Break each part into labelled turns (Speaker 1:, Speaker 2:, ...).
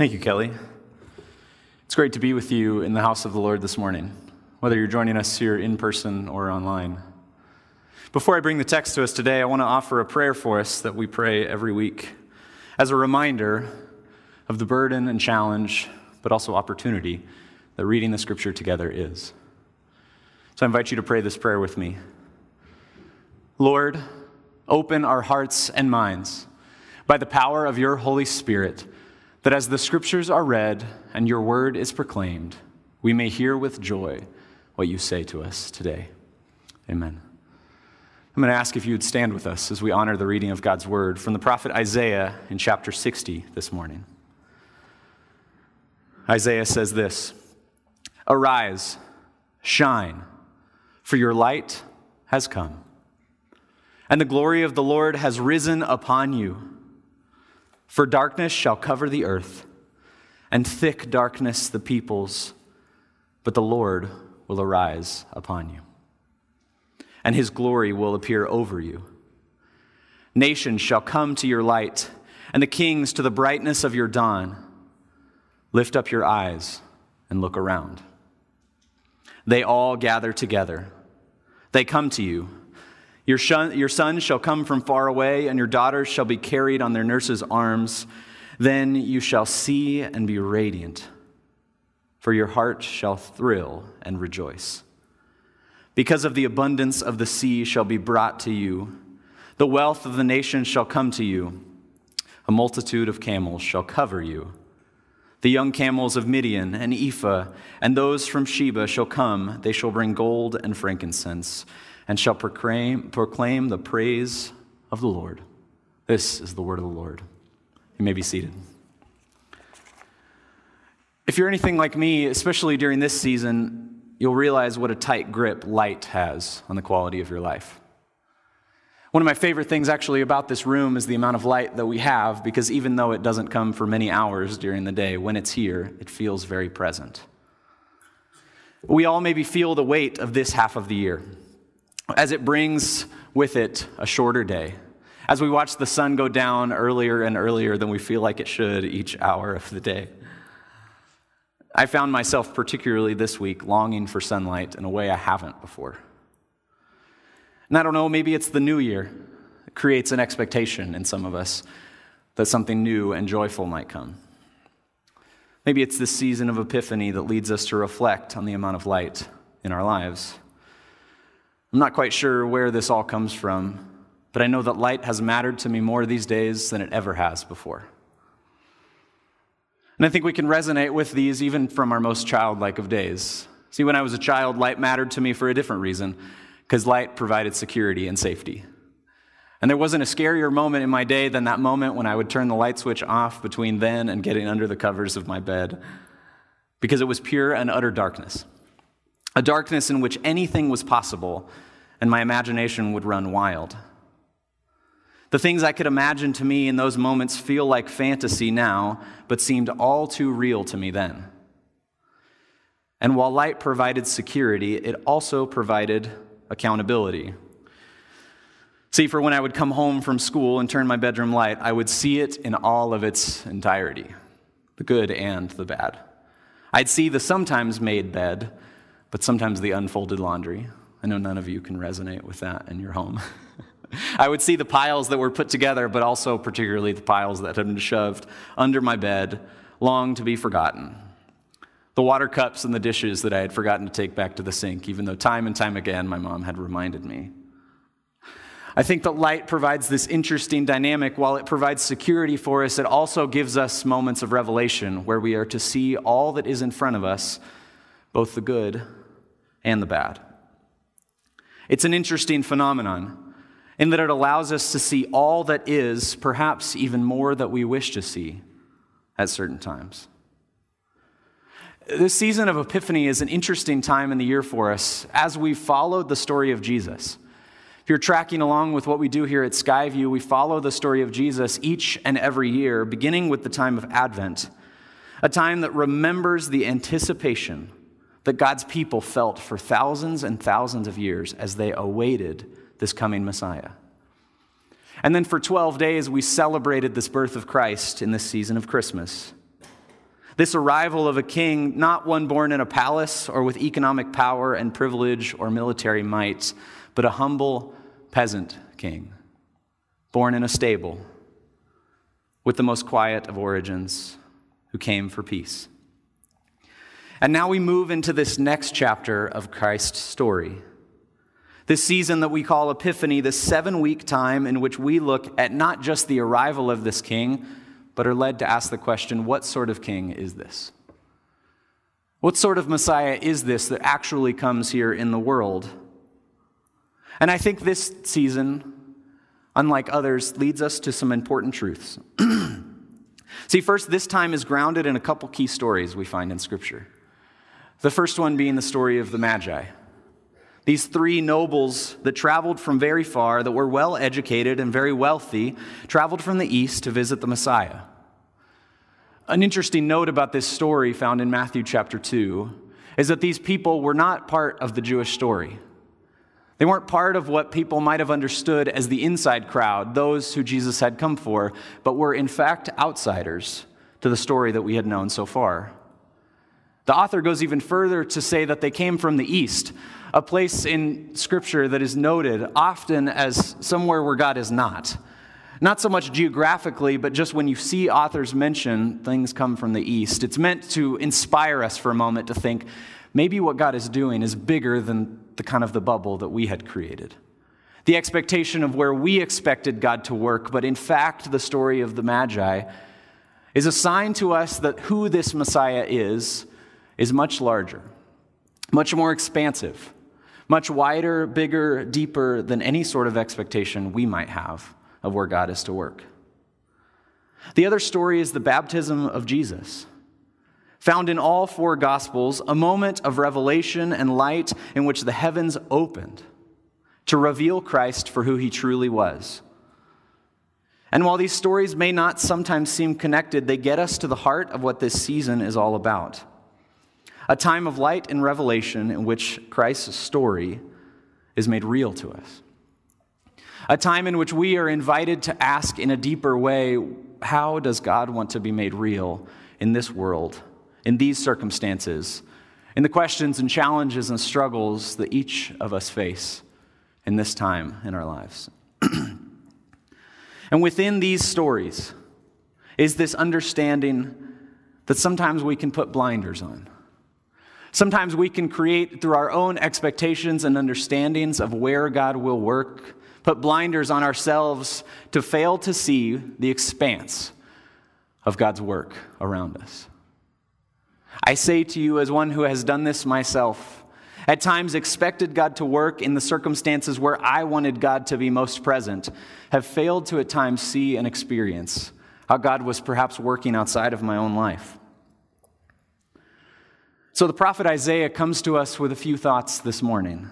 Speaker 1: Thank you, Kelly. It's great to be with you in the house of the Lord this morning, whether you're joining us here in person or online. Before I bring the text to us today, I want to offer a prayer for us that we pray every week as a reminder of the burden and challenge, but also opportunity that reading the scripture together is. So I invite you to pray this prayer with me. Lord, open our hearts and minds by the power of your Holy Spirit, that as the scriptures are read and your word is proclaimed, we may hear with joy what you say to us today. Amen. I'm going to ask if you would stand with us as we honor the reading of God's word from the prophet Isaiah in chapter 60 this morning. Isaiah says this Arise, shine, for your light has come, and the glory of the Lord has risen upon you. For darkness shall cover the earth, and thick darkness the peoples, but the Lord will arise upon you, and his glory will appear over you. Nations shall come to your light, and the kings to the brightness of your dawn. Lift up your eyes and look around. They all gather together. They come to you your son, your shall come from far away, and your daughters shall be carried on their nurses' arms. Then you shall see and be radiant, for your heart shall thrill and rejoice. Because of the abundance of the sea shall be brought to you, the wealth of the nations shall come to you. A multitude of camels shall cover you. The young camels of Midian and Ephah and those from Sheba shall come. They shall bring gold and frankincense and shall proclaim, proclaim the praise of the Lord. This is the word of the Lord. You may be seated. If you're anything like me, especially during this season, you'll realize what a tight grip light has on the quality of your life. One of my favorite things actually about this room is the amount of light that we have because even though it doesn't come for many hours during the day, when it's here, it feels very present. We all maybe feel the weight of this half of the year as it brings with it a shorter day. As we watch the sun go down earlier and earlier than we feel like it should each hour of the day. I found myself, particularly this week, longing for sunlight in a way I haven't before. And I don't know, maybe it's the new year. Creates an expectation in some of us that something new and joyful might come. Maybe it's this season of epiphany that leads us to reflect on the amount of light in our lives. I'm not quite sure where this all comes from, but I know that light has mattered to me more these days than it ever has before. And I think we can resonate with these even from our most childlike of days. See, when I was a child, light mattered to me for a different reason, because light provided security and safety. And there wasn't a scarier moment in my day than that moment when I would turn the light switch off between then and getting under the covers of my bed, because it was pure and utter darkness a darkness in which anything was possible and my imagination would run wild. The things I could imagine to me in those moments feel like fantasy now, but seemed all too real to me then. And while light provided security, it also provided accountability. See, for when I would come home from school and turn my bedroom light, I would see it in all of its entirety the good and the bad. I'd see the sometimes made bed, but sometimes the unfolded laundry. I know none of you can resonate with that in your home. I would see the piles that were put together, but also particularly the piles that had been shoved under my bed, long to be forgotten. The water cups and the dishes that I had forgotten to take back to the sink, even though time and time again my mom had reminded me. I think that light provides this interesting dynamic. While it provides security for us, it also gives us moments of revelation where we are to see all that is in front of us, both the good and the bad. It's an interesting phenomenon in that it allows us to see all that is, perhaps even more that we wish to see at certain times. This season of Epiphany is an interesting time in the year for us as we followed the story of Jesus. If you're tracking along with what we do here at Skyview, we follow the story of Jesus each and every year, beginning with the time of Advent, a time that remembers the anticipation that God's people felt for thousands and thousands of years as they awaited this coming Messiah. And then for 12 days, we celebrated this birth of Christ in this season of Christmas. This arrival of a king, not one born in a palace or with economic power and privilege or military might, but a humble peasant king, born in a stable, with the most quiet of origins, who came for peace. And now we move into this next chapter of Christ's story. This season that we call Epiphany, this seven week time in which we look at not just the arrival of this king, but are led to ask the question what sort of king is this? What sort of Messiah is this that actually comes here in the world? And I think this season, unlike others, leads us to some important truths. See, first, this time is grounded in a couple key stories we find in Scripture. The first one being the story of the Magi. These three nobles that traveled from very far, that were well educated and very wealthy, traveled from the east to visit the Messiah. An interesting note about this story found in Matthew chapter 2 is that these people were not part of the Jewish story. They weren't part of what people might have understood as the inside crowd, those who Jesus had come for, but were in fact outsiders to the story that we had known so far. The author goes even further to say that they came from the east, a place in Scripture that is noted often as somewhere where God is not. Not so much geographically, but just when you see authors mention things come from the east, it's meant to inspire us for a moment to think maybe what God is doing is bigger than the kind of the bubble that we had created. The expectation of where we expected God to work, but in fact, the story of the Magi is a sign to us that who this Messiah is is much larger, much more expansive, much wider, bigger, deeper than any sort of expectation we might have of where God is to work. The other story is the baptism of Jesus. Found in all four Gospels, a moment of revelation and light in which the heavens opened to reveal Christ for who he truly was. And while these stories may not sometimes seem connected, they get us to the heart of what this season is all about a time of light and revelation in which Christ's story is made real to us. A time in which we are invited to ask in a deeper way how does God want to be made real in this world, in these circumstances, in the questions and challenges and struggles that each of us face in this time in our lives? and within these stories is this understanding that sometimes we can put blinders on. Sometimes we can create through our own expectations and understandings of where God will work, put blinders on ourselves to fail to see the expanse of God's work around us. I say to you, as one who has done this myself, at times expected God to work in the circumstances where I wanted God to be most present, have failed to at times see and experience how God was perhaps working outside of my own life. So the prophet Isaiah comes to us with a few thoughts this morning.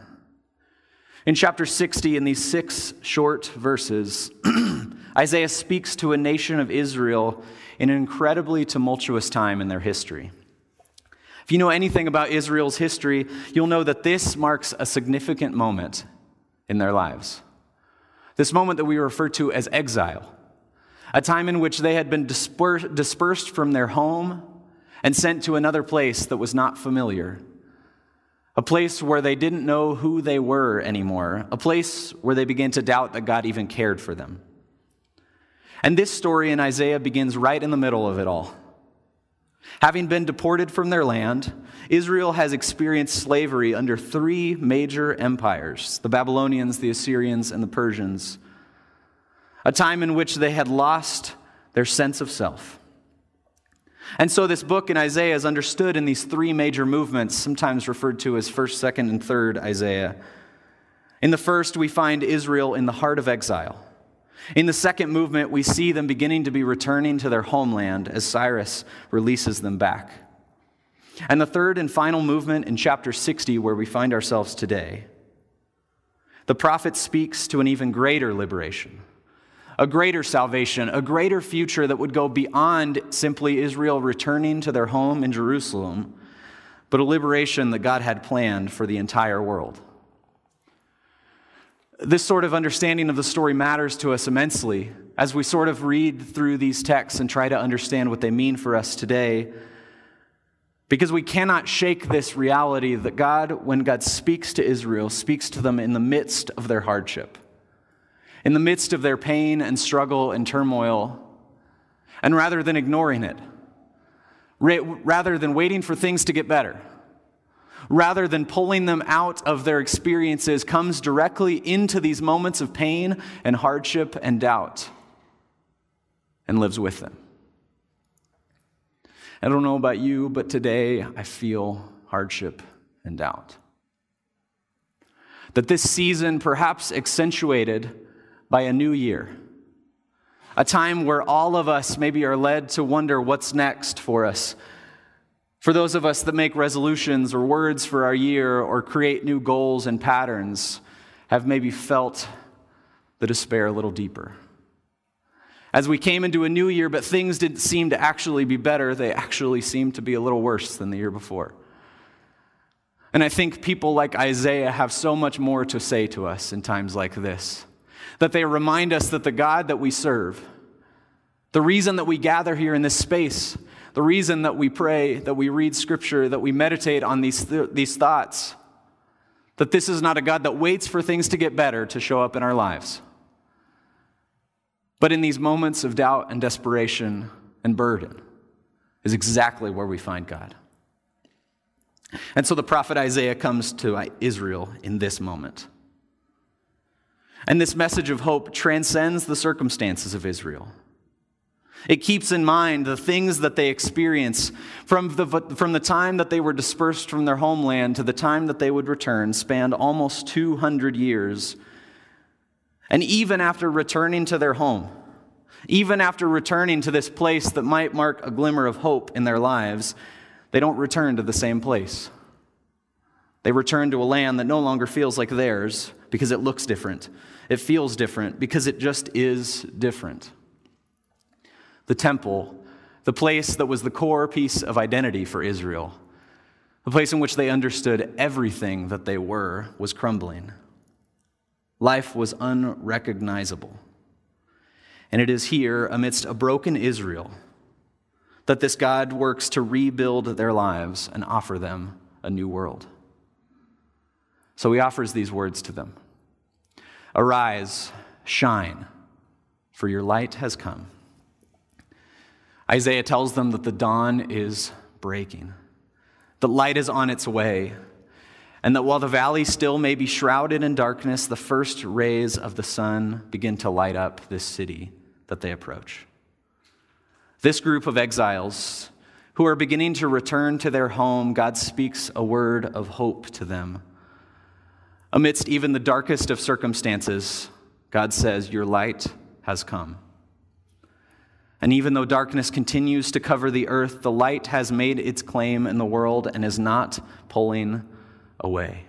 Speaker 1: In chapter 60, in these six short verses, Isaiah speaks to a nation of Israel in an incredibly tumultuous time in their history. If you know anything about Israel's history, you'll know that this marks a significant moment in their lives. This moment that we refer to as exile, a time in which they had been dispersed from their home and sent to another place that was not familiar. A place where they didn't know who they were anymore. A place where they began to doubt that God even cared for them. And this story in Isaiah begins right in the middle of it all. Having been deported from their land, Israel has experienced slavery under three major empires the Babylonians, the Assyrians, and the Persians. A time in which they had lost their sense of self. And so this book in Isaiah is understood in these three major movements, sometimes referred to as 1st, 2nd, and 3rd Isaiah. In the first, we find Israel in the heart of exile. In the second movement, we see them beginning to be returning to their homeland as Cyrus releases them back. And the third and final movement in chapter 60, where we find ourselves today, the prophet speaks to an even greater liberation a greater salvation, a greater future that would go beyond simply Israel returning to their home in Jerusalem, but a liberation that God had planned for the entire world. This sort of understanding of the story matters to us immensely as we sort of read through these texts and try to understand what they mean for us today. Because we cannot shake this reality that God, when God speaks to Israel, speaks to them in the midst of their hardship, in the midst of their pain and struggle and turmoil. And rather than ignoring it, rather than waiting for things to get better, rather than pulling them out of their experiences, comes directly into these moments of pain and hardship and doubt and lives with them. I don't know about you, but today I feel hardship and doubt. That this season, perhaps accentuated by a new year, a time where all of us maybe are led to wonder what's next for us. For those of us that make resolutions or words for our year or create new goals and patterns, have maybe felt the despair a little deeper as we came into a new year, but things didn't seem to actually be better. They actually seemed to be a little worse than the year before. And I think people like Isaiah have so much more to say to us in times like this. That they remind us that the God that we serve, the reason that we gather here in this space, the reason that we pray, that we read scripture, that we meditate on these, th- these thoughts, that this is not a God that waits for things to get better to show up in our lives. But in these moments of doubt and desperation and burden is exactly where we find God. And so the prophet Isaiah comes to Israel in this moment. And this message of hope transcends the circumstances of Israel. It keeps in mind the things that they experience from the, from the time that they were dispersed from their homeland to the time that they would return, spanned almost 200 years and even after returning to their home, even after returning to this place that might mark a glimmer of hope in their lives, they don't return to the same place. They return to a land that no longer feels like theirs because it looks different. It feels different because it just is different. The temple, the place that was the core piece of identity for Israel, the place in which they understood everything that they were, was crumbling. Life was unrecognizable. And it is here, amidst a broken Israel, that this God works to rebuild their lives and offer them a new world. So he offers these words to them Arise, shine, for your light has come. Isaiah tells them that the dawn is breaking, that light is on its way, and that while the valley still may be shrouded in darkness, the first rays of the sun begin to light up this city that they approach. This group of exiles who are beginning to return to their home, God speaks a word of hope to them. Amidst even the darkest of circumstances, God says, Your light has come. And even though darkness continues to cover the earth, the light has made its claim in the world and is not pulling away.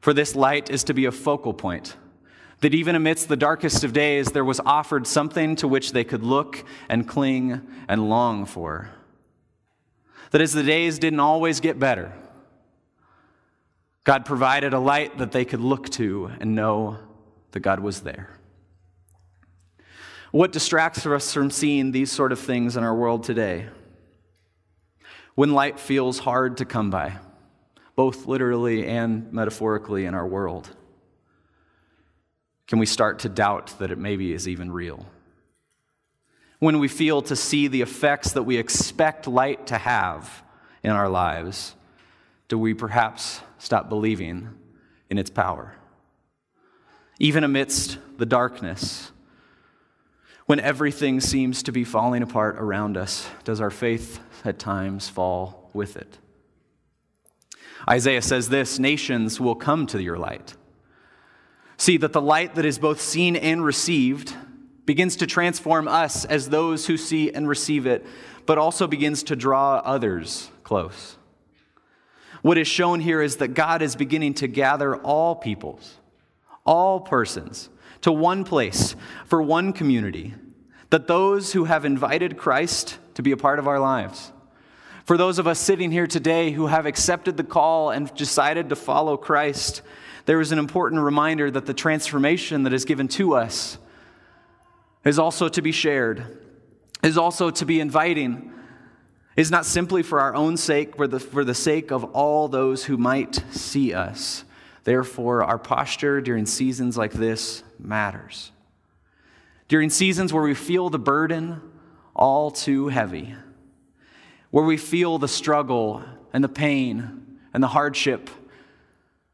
Speaker 1: For this light is to be a focal point, that even amidst the darkest of days, there was offered something to which they could look and cling and long for. That as the days didn't always get better, God provided a light that they could look to and know that God was there. What distracts us from seeing these sort of things in our world today? When light feels hard to come by, both literally and metaphorically in our world, can we start to doubt that it maybe is even real? When we feel to see the effects that we expect light to have in our lives, do we perhaps stop believing in its power? Even amidst the darkness, when everything seems to be falling apart around us, does our faith at times fall with it? Isaiah says this nations will come to your light. See that the light that is both seen and received begins to transform us as those who see and receive it, but also begins to draw others close. What is shown here is that God is beginning to gather all peoples, all persons, to one place for one community, that those who have invited Christ to be a part of our lives, for those of us sitting here today who have accepted the call and decided to follow Christ, there is an important reminder that the transformation that is given to us is also to be shared, is also to be inviting, is not simply for our own sake, but for the sake of all those who might see us. Therefore, our posture during seasons like this matters. During seasons where we feel the burden all too heavy, where we feel the struggle and the pain and the hardship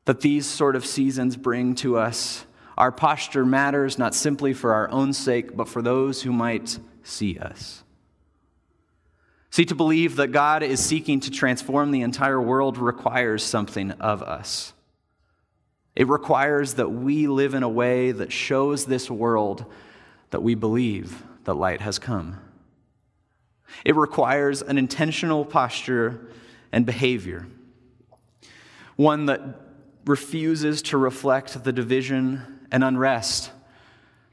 Speaker 1: that these sort of seasons bring to us, our posture matters not simply for our own sake, but for those who might see us. See, to believe that God is seeking to transform the entire world requires something of us. It requires that we live in a way that shows this world that we believe that light has come. It requires an intentional posture and behavior, one that refuses to reflect the division and unrest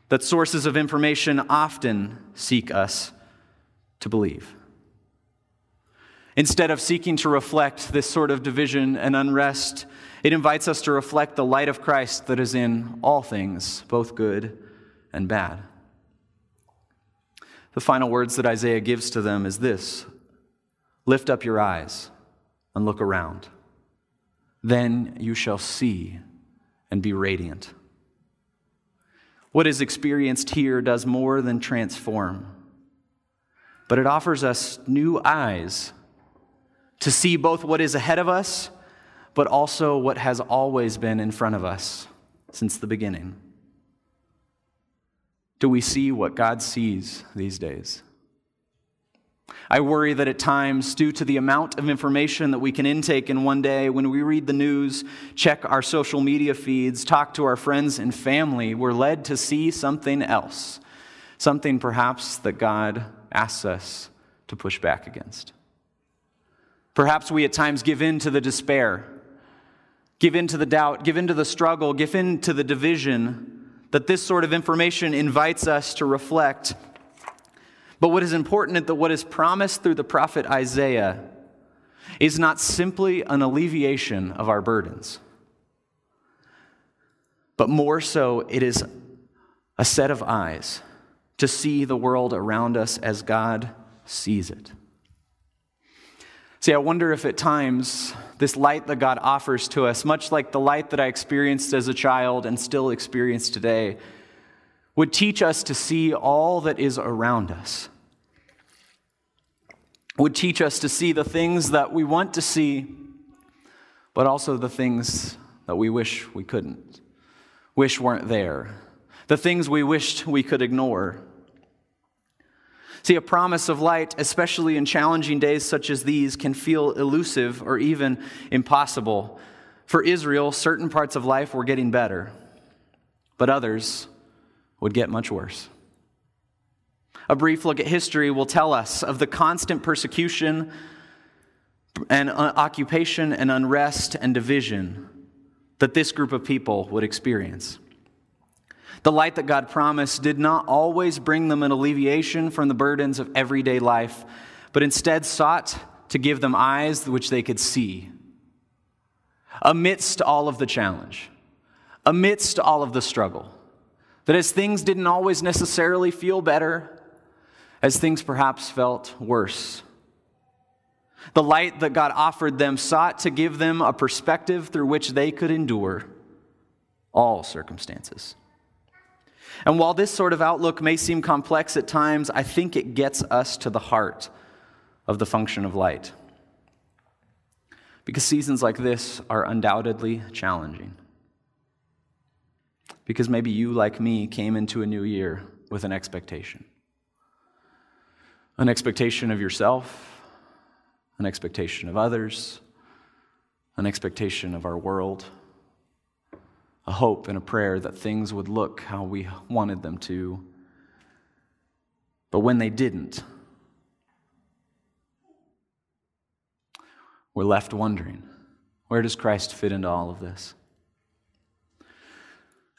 Speaker 1: that sources of information often seek us to believe. Instead of seeking to reflect this sort of division and unrest, it invites us to reflect the light of Christ that is in all things, both good and bad. The final words that Isaiah gives to them is this Lift up your eyes and look around. Then you shall see and be radiant. What is experienced here does more than transform, but it offers us new eyes to see both what is ahead of us, but also what has always been in front of us since the beginning. Do we see what God sees these days? I worry that at times, due to the amount of information that we can intake in one day, when we read the news, check our social media feeds, talk to our friends and family, we're led to see something else, something perhaps that God asks us to push back against. Perhaps we at times give in to the despair, give in to the doubt, give in to the struggle, give in to the division that this sort of information invites us to reflect. But what is important is that what is promised through the prophet Isaiah is not simply an alleviation of our burdens, but more so, it is a set of eyes to see the world around us as God sees it. See, I wonder if at times this light that God offers to us, much like the light that I experienced as a child and still experience today, would teach us to see all that is around us. Would teach us to see the things that we want to see, but also the things that we wish we couldn't, wish weren't there, the things we wished we could ignore. See, a promise of light, especially in challenging days such as these, can feel elusive or even impossible. For Israel, certain parts of life were getting better, but others would get much worse. A brief look at history will tell us of the constant persecution and uh, occupation and unrest and division that this group of people would experience. The light that God promised did not always bring them an alleviation from the burdens of everyday life, but instead sought to give them eyes which they could see. Amidst all of the challenge, amidst all of the struggle, that as things didn't always necessarily feel better, as things perhaps felt worse, the light that God offered them sought to give them a perspective through which they could endure all circumstances. And while this sort of outlook may seem complex at times, I think it gets us to the heart of the function of light. Because seasons like this are undoubtedly challenging. Because maybe you, like me, came into a new year with an expectation an expectation of yourself, an expectation of others, an expectation of our world a hope and a prayer that things would look how we wanted them to. But when they didn't, we're left wondering where does Christ fit into all of this?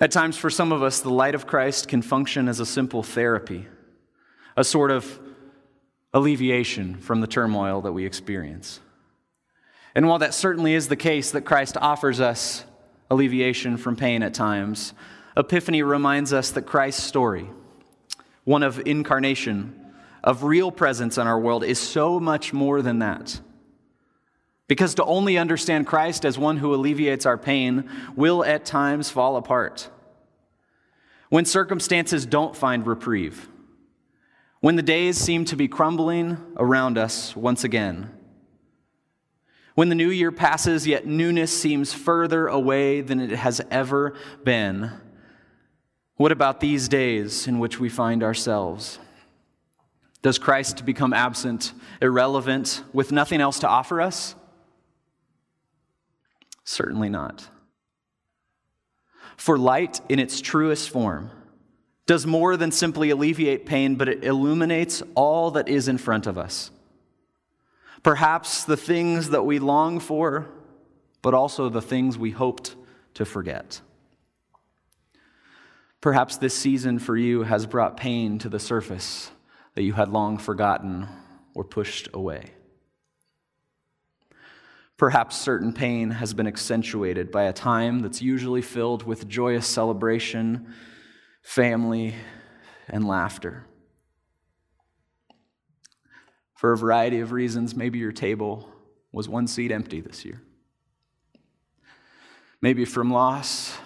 Speaker 1: At times, for some of us, the light of Christ can function as a simple therapy, a sort of alleviation from the turmoil that we experience. And while that certainly is the case that Christ offers us alleviation from pain at times, Epiphany reminds us that Christ's story, one of incarnation, of real presence in our world is so much more than that. Because to only understand Christ as one who alleviates our pain will at times fall apart. When circumstances don't find reprieve, when the days seem to be crumbling around us once again, when the new year passes, yet newness seems further away than it has ever been, what about these days in which we find ourselves? Does Christ become absent, irrelevant, with nothing else to offer us? Certainly not. For light, in its truest form, does more than simply alleviate pain, but it illuminates all that is in front of us. Perhaps the things that we long for, but also the things we hoped to forget. Perhaps this season for you has brought pain to the surface that you had long forgotten or pushed away. Perhaps certain pain has been accentuated by a time that's usually filled with joyous celebration, family, and laughter. For a variety of reasons, maybe your table was one seat empty this year. Maybe from loss,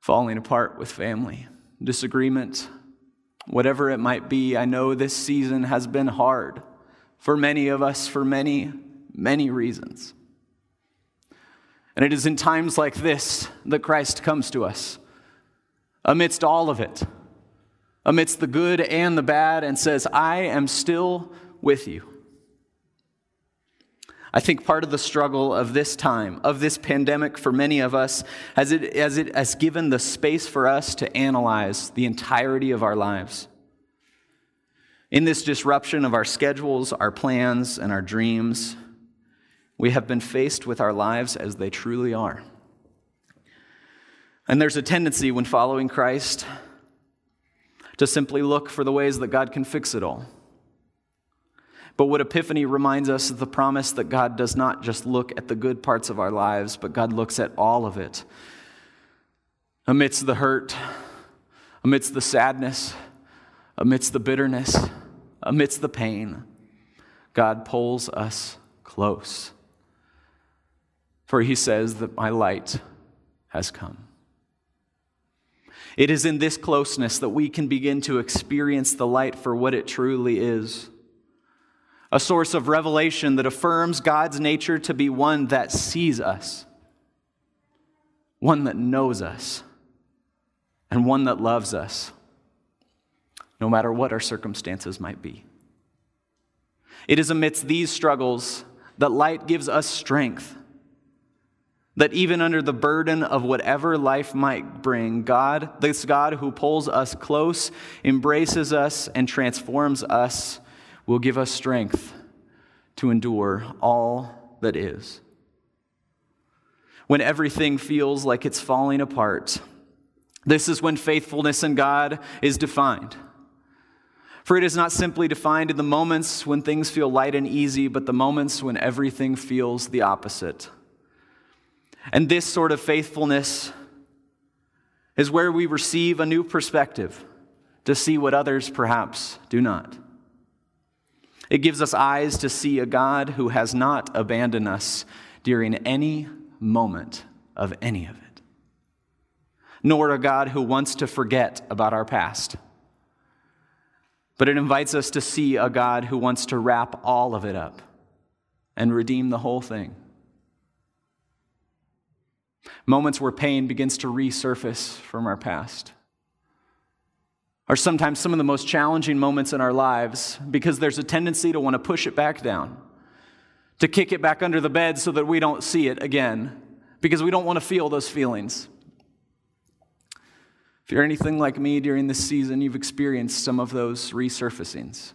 Speaker 1: falling apart with family, disagreement, Whatever it might be, I know this season has been hard for many of us for many, many reasons. And it is in times like this that Christ comes to us, amidst all of it, amidst the good and the bad, and says, I am still with you. I think part of the struggle of this time, of this pandemic for many of us, as it, as it has given the space for us to analyze the entirety of our lives. In this disruption of our schedules, our plans, and our dreams, we have been faced with our lives as they truly are. And there's a tendency when following Christ to simply look for the ways that God can fix it all. But what Epiphany reminds us is the promise that God does not just look at the good parts of our lives, but God looks at all of it. Amidst the hurt, amidst the sadness, amidst the bitterness, amidst the pain, God pulls us close. For he says that my light has come. It is in this closeness that we can begin to experience the light for what it truly is a source of revelation that affirms God's nature to be one that sees us, one that knows us, and one that loves us, no matter what our circumstances might be. It is amidst these struggles that light gives us strength. That even under the burden of whatever life might bring, God, this God who pulls us close, embraces us, and transforms us, will give us strength to endure all that is. When everything feels like it's falling apart, this is when faithfulness in God is defined. For it is not simply defined in the moments when things feel light and easy, but the moments when everything feels the opposite. And this sort of faithfulness is where we receive a new perspective to see what others perhaps do not. It gives us eyes to see a God who has not abandoned us during any moment of any of it, nor a God who wants to forget about our past. But it invites us to see a God who wants to wrap all of it up and redeem the whole thing. Moments where pain begins to resurface from our past are sometimes some of the most challenging moments in our lives because there's a tendency to want to push it back down, to kick it back under the bed so that we don't see it again, because we don't want to feel those feelings. If you're anything like me during this season, you've experienced some of those resurfacings.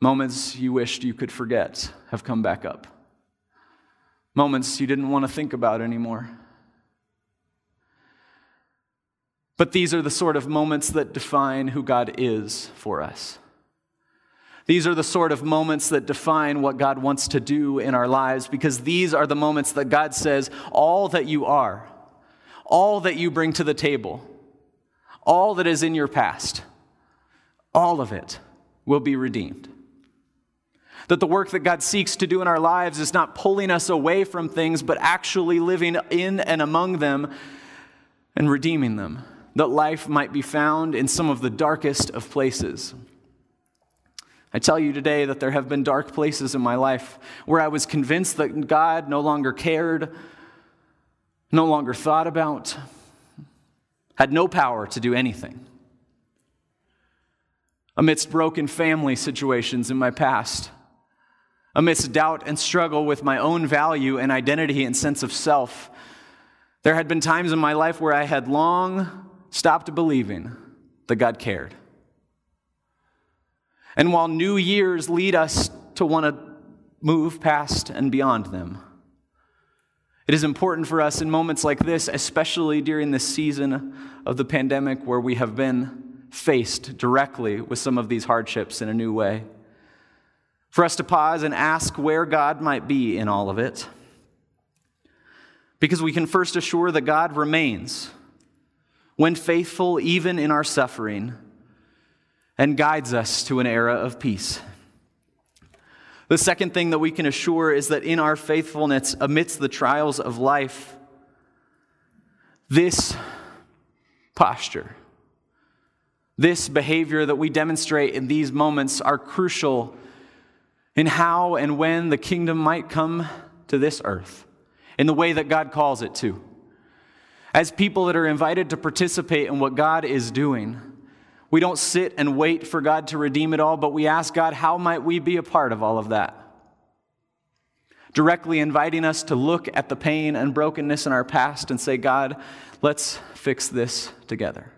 Speaker 1: Moments you wished you could forget have come back up. Moments you didn't want to think about anymore But these are the sort of moments that define who God is for us. These are the sort of moments that define what God wants to do in our lives because these are the moments that God says, all that you are, all that you bring to the table, all that is in your past, all of it will be redeemed. That the work that God seeks to do in our lives is not pulling us away from things, but actually living in and among them and redeeming them. That life might be found in some of the darkest of places. I tell you today that there have been dark places in my life where I was convinced that God no longer cared, no longer thought about, had no power to do anything. Amidst broken family situations in my past, amidst doubt and struggle with my own value and identity and sense of self, there had been times in my life where I had long stopped believing that God cared. And while new years lead us to want to move past and beyond them, it is important for us in moments like this, especially during this season of the pandemic where we have been faced directly with some of these hardships in a new way for us to pause and ask where God might be in all of it. Because we can first assure that God remains when faithful even in our suffering and guides us to an era of peace. The second thing that we can assure is that in our faithfulness amidst the trials of life, this posture, this behavior that we demonstrate in these moments are crucial in how and when the kingdom might come to this earth in the way that God calls it to. As people that are invited to participate in what God is doing, we don't sit and wait for God to redeem it all, but we ask God, how might we be a part of all of that? Directly inviting us to look at the pain and brokenness in our past and say, God, let's fix this together.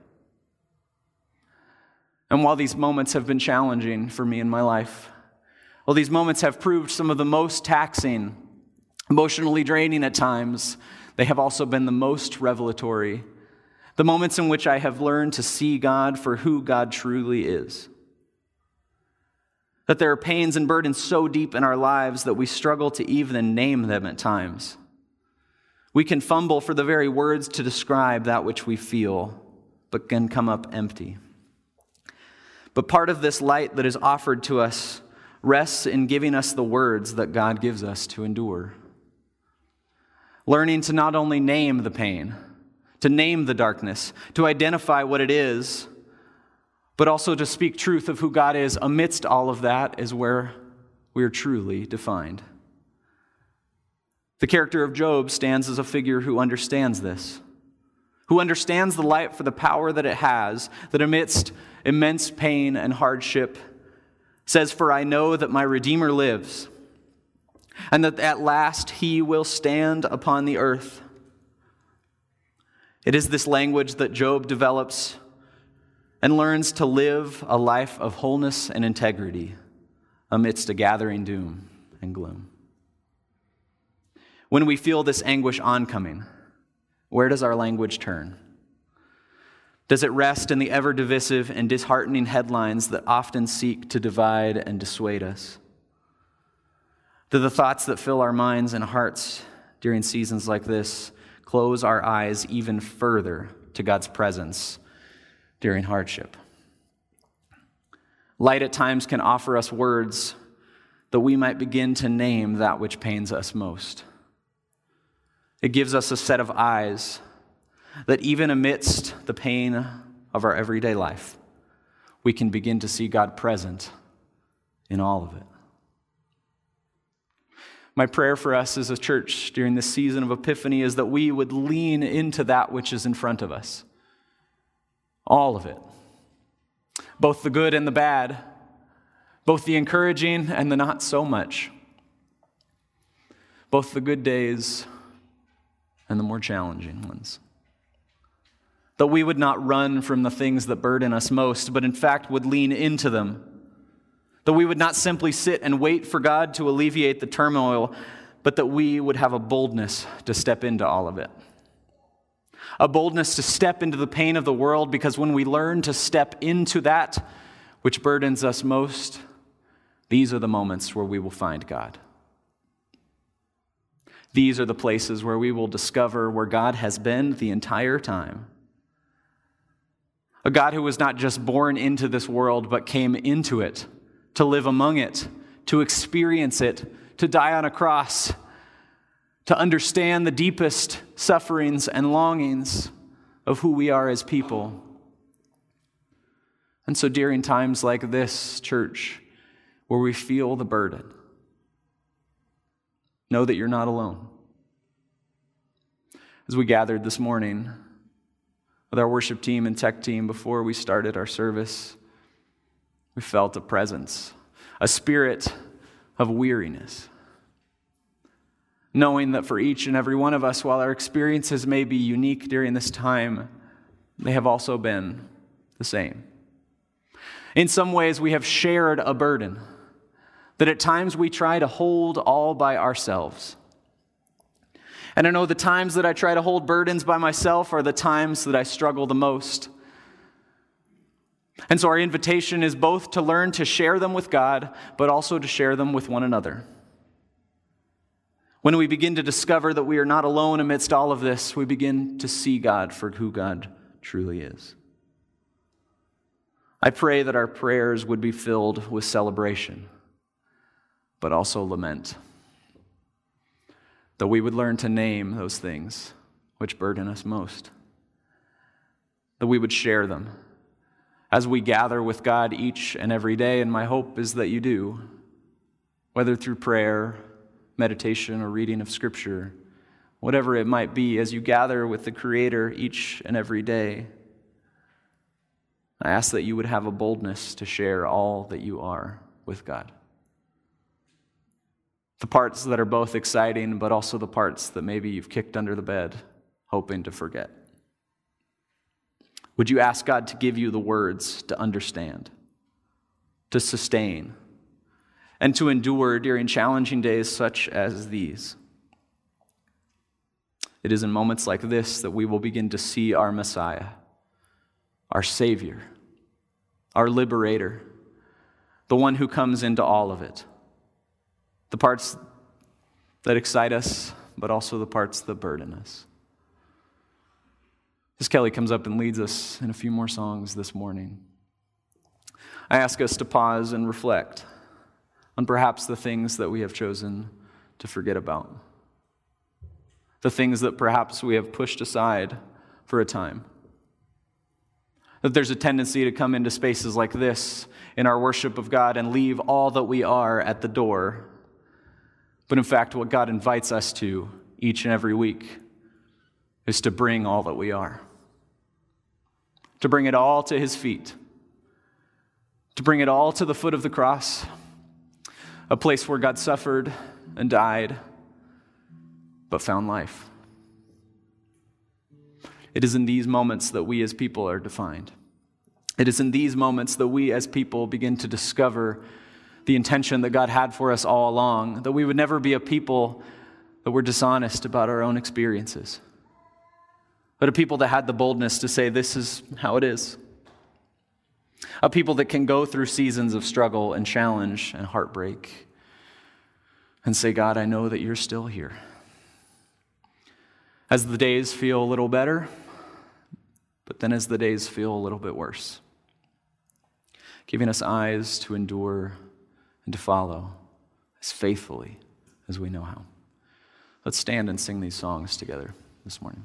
Speaker 1: And while these moments have been challenging for me in my life, well, these moments have proved some of the most taxing, emotionally draining at times. They have also been the most revelatory. The moments in which I have learned to see God for who God truly is. That there are pains and burdens so deep in our lives that we struggle to even name them at times. We can fumble for the very words to describe that which we feel, but can come up empty. But part of this light that is offered to us rests in giving us the words that God gives us to endure. Learning to not only name the pain, to name the darkness, to identify what it is, but also to speak truth of who God is amidst all of that is where we are truly defined. The character of Job stands as a figure who understands this, who understands the light for the power that it has, that amidst immense pain and hardship says, For I know that my Redeemer lives, and that at last he will stand upon the earth. It is this language that Job develops and learns to live a life of wholeness and integrity amidst a gathering doom and gloom. When we feel this anguish oncoming, where does our language turn? Does it rest in the ever divisive and disheartening headlines that often seek to divide and dissuade us? Do the thoughts that fill our minds and hearts during seasons like this close our eyes even further to God's presence during hardship? Light at times can offer us words that we might begin to name that which pains us most. It gives us a set of eyes that even amidst the pain of our everyday life, we can begin to see God present in all of it. My prayer for us as a church during this season of Epiphany is that we would lean into that which is in front of us. All of it. Both the good and the bad, both the encouraging and the not so much, both the good days and the more challenging ones that we would not run from the things that burden us most, but in fact would lean into them. That we would not simply sit and wait for God to alleviate the turmoil, but that we would have a boldness to step into all of it. A boldness to step into the pain of the world, because when we learn to step into that which burdens us most, these are the moments where we will find God. These are the places where we will discover where God has been the entire time A God who was not just born into this world, but came into it, to live among it, to experience it, to die on a cross, to understand the deepest sufferings and longings of who we are as people. And so, during times like this, church, where we feel the burden, know that you're not alone. As we gathered this morning with our worship team and tech team before we started our service, we felt a presence, a spirit of weariness. Knowing that for each and every one of us, while our experiences may be unique during this time, they have also been the same. In some ways, we have shared a burden that at times we try to hold all by ourselves. And I know the times that I try to hold burdens by myself are the times that I struggle the most. And so our invitation is both to learn to share them with God, but also to share them with one another. When we begin to discover that we are not alone amidst all of this, we begin to see God for who God truly is. I pray that our prayers would be filled with celebration, but also lament. That we would learn to name those things which burden us most. That we would share them as we gather with God each and every day, and my hope is that you do, whether through prayer, meditation, or reading of Scripture, whatever it might be, as you gather with the Creator each and every day. I ask that you would have a boldness to share all that you are with God. Parts that are both exciting, but also the parts that maybe you've kicked under the bed, hoping to forget. Would you ask God to give you the words to understand, to sustain, and to endure during challenging days such as these? It is in moments like this that we will begin to see our Messiah, our Savior, our Liberator, the one who comes into all of it. The parts that excite us, but also the parts that burden us. As Kelly comes up and leads us in a few more songs this morning, I ask us to pause and reflect on perhaps the things that we have chosen to forget about, the things that perhaps we have pushed aside for a time. That there's a tendency to come into spaces like this in our worship of God and leave all that we are at the door. But in fact, what God invites us to each and every week is to bring all that we are to bring it all to his feet, to bring it all to the foot of the cross, a place where God suffered and died, but found life. It is in these moments that we as people are defined. It is in these moments that we as people begin to discover the intention that God had for us all along, that we would never be a people that were dishonest about our own experiences but a people that had the boldness to say, This is how it is. A people that can go through seasons of struggle and challenge and heartbreak and say, God, I know that you're still here. As the days feel a little better, but then as the days feel a little bit worse, giving us eyes to endure and to follow as faithfully as we know how. Let's stand and sing these songs together this morning.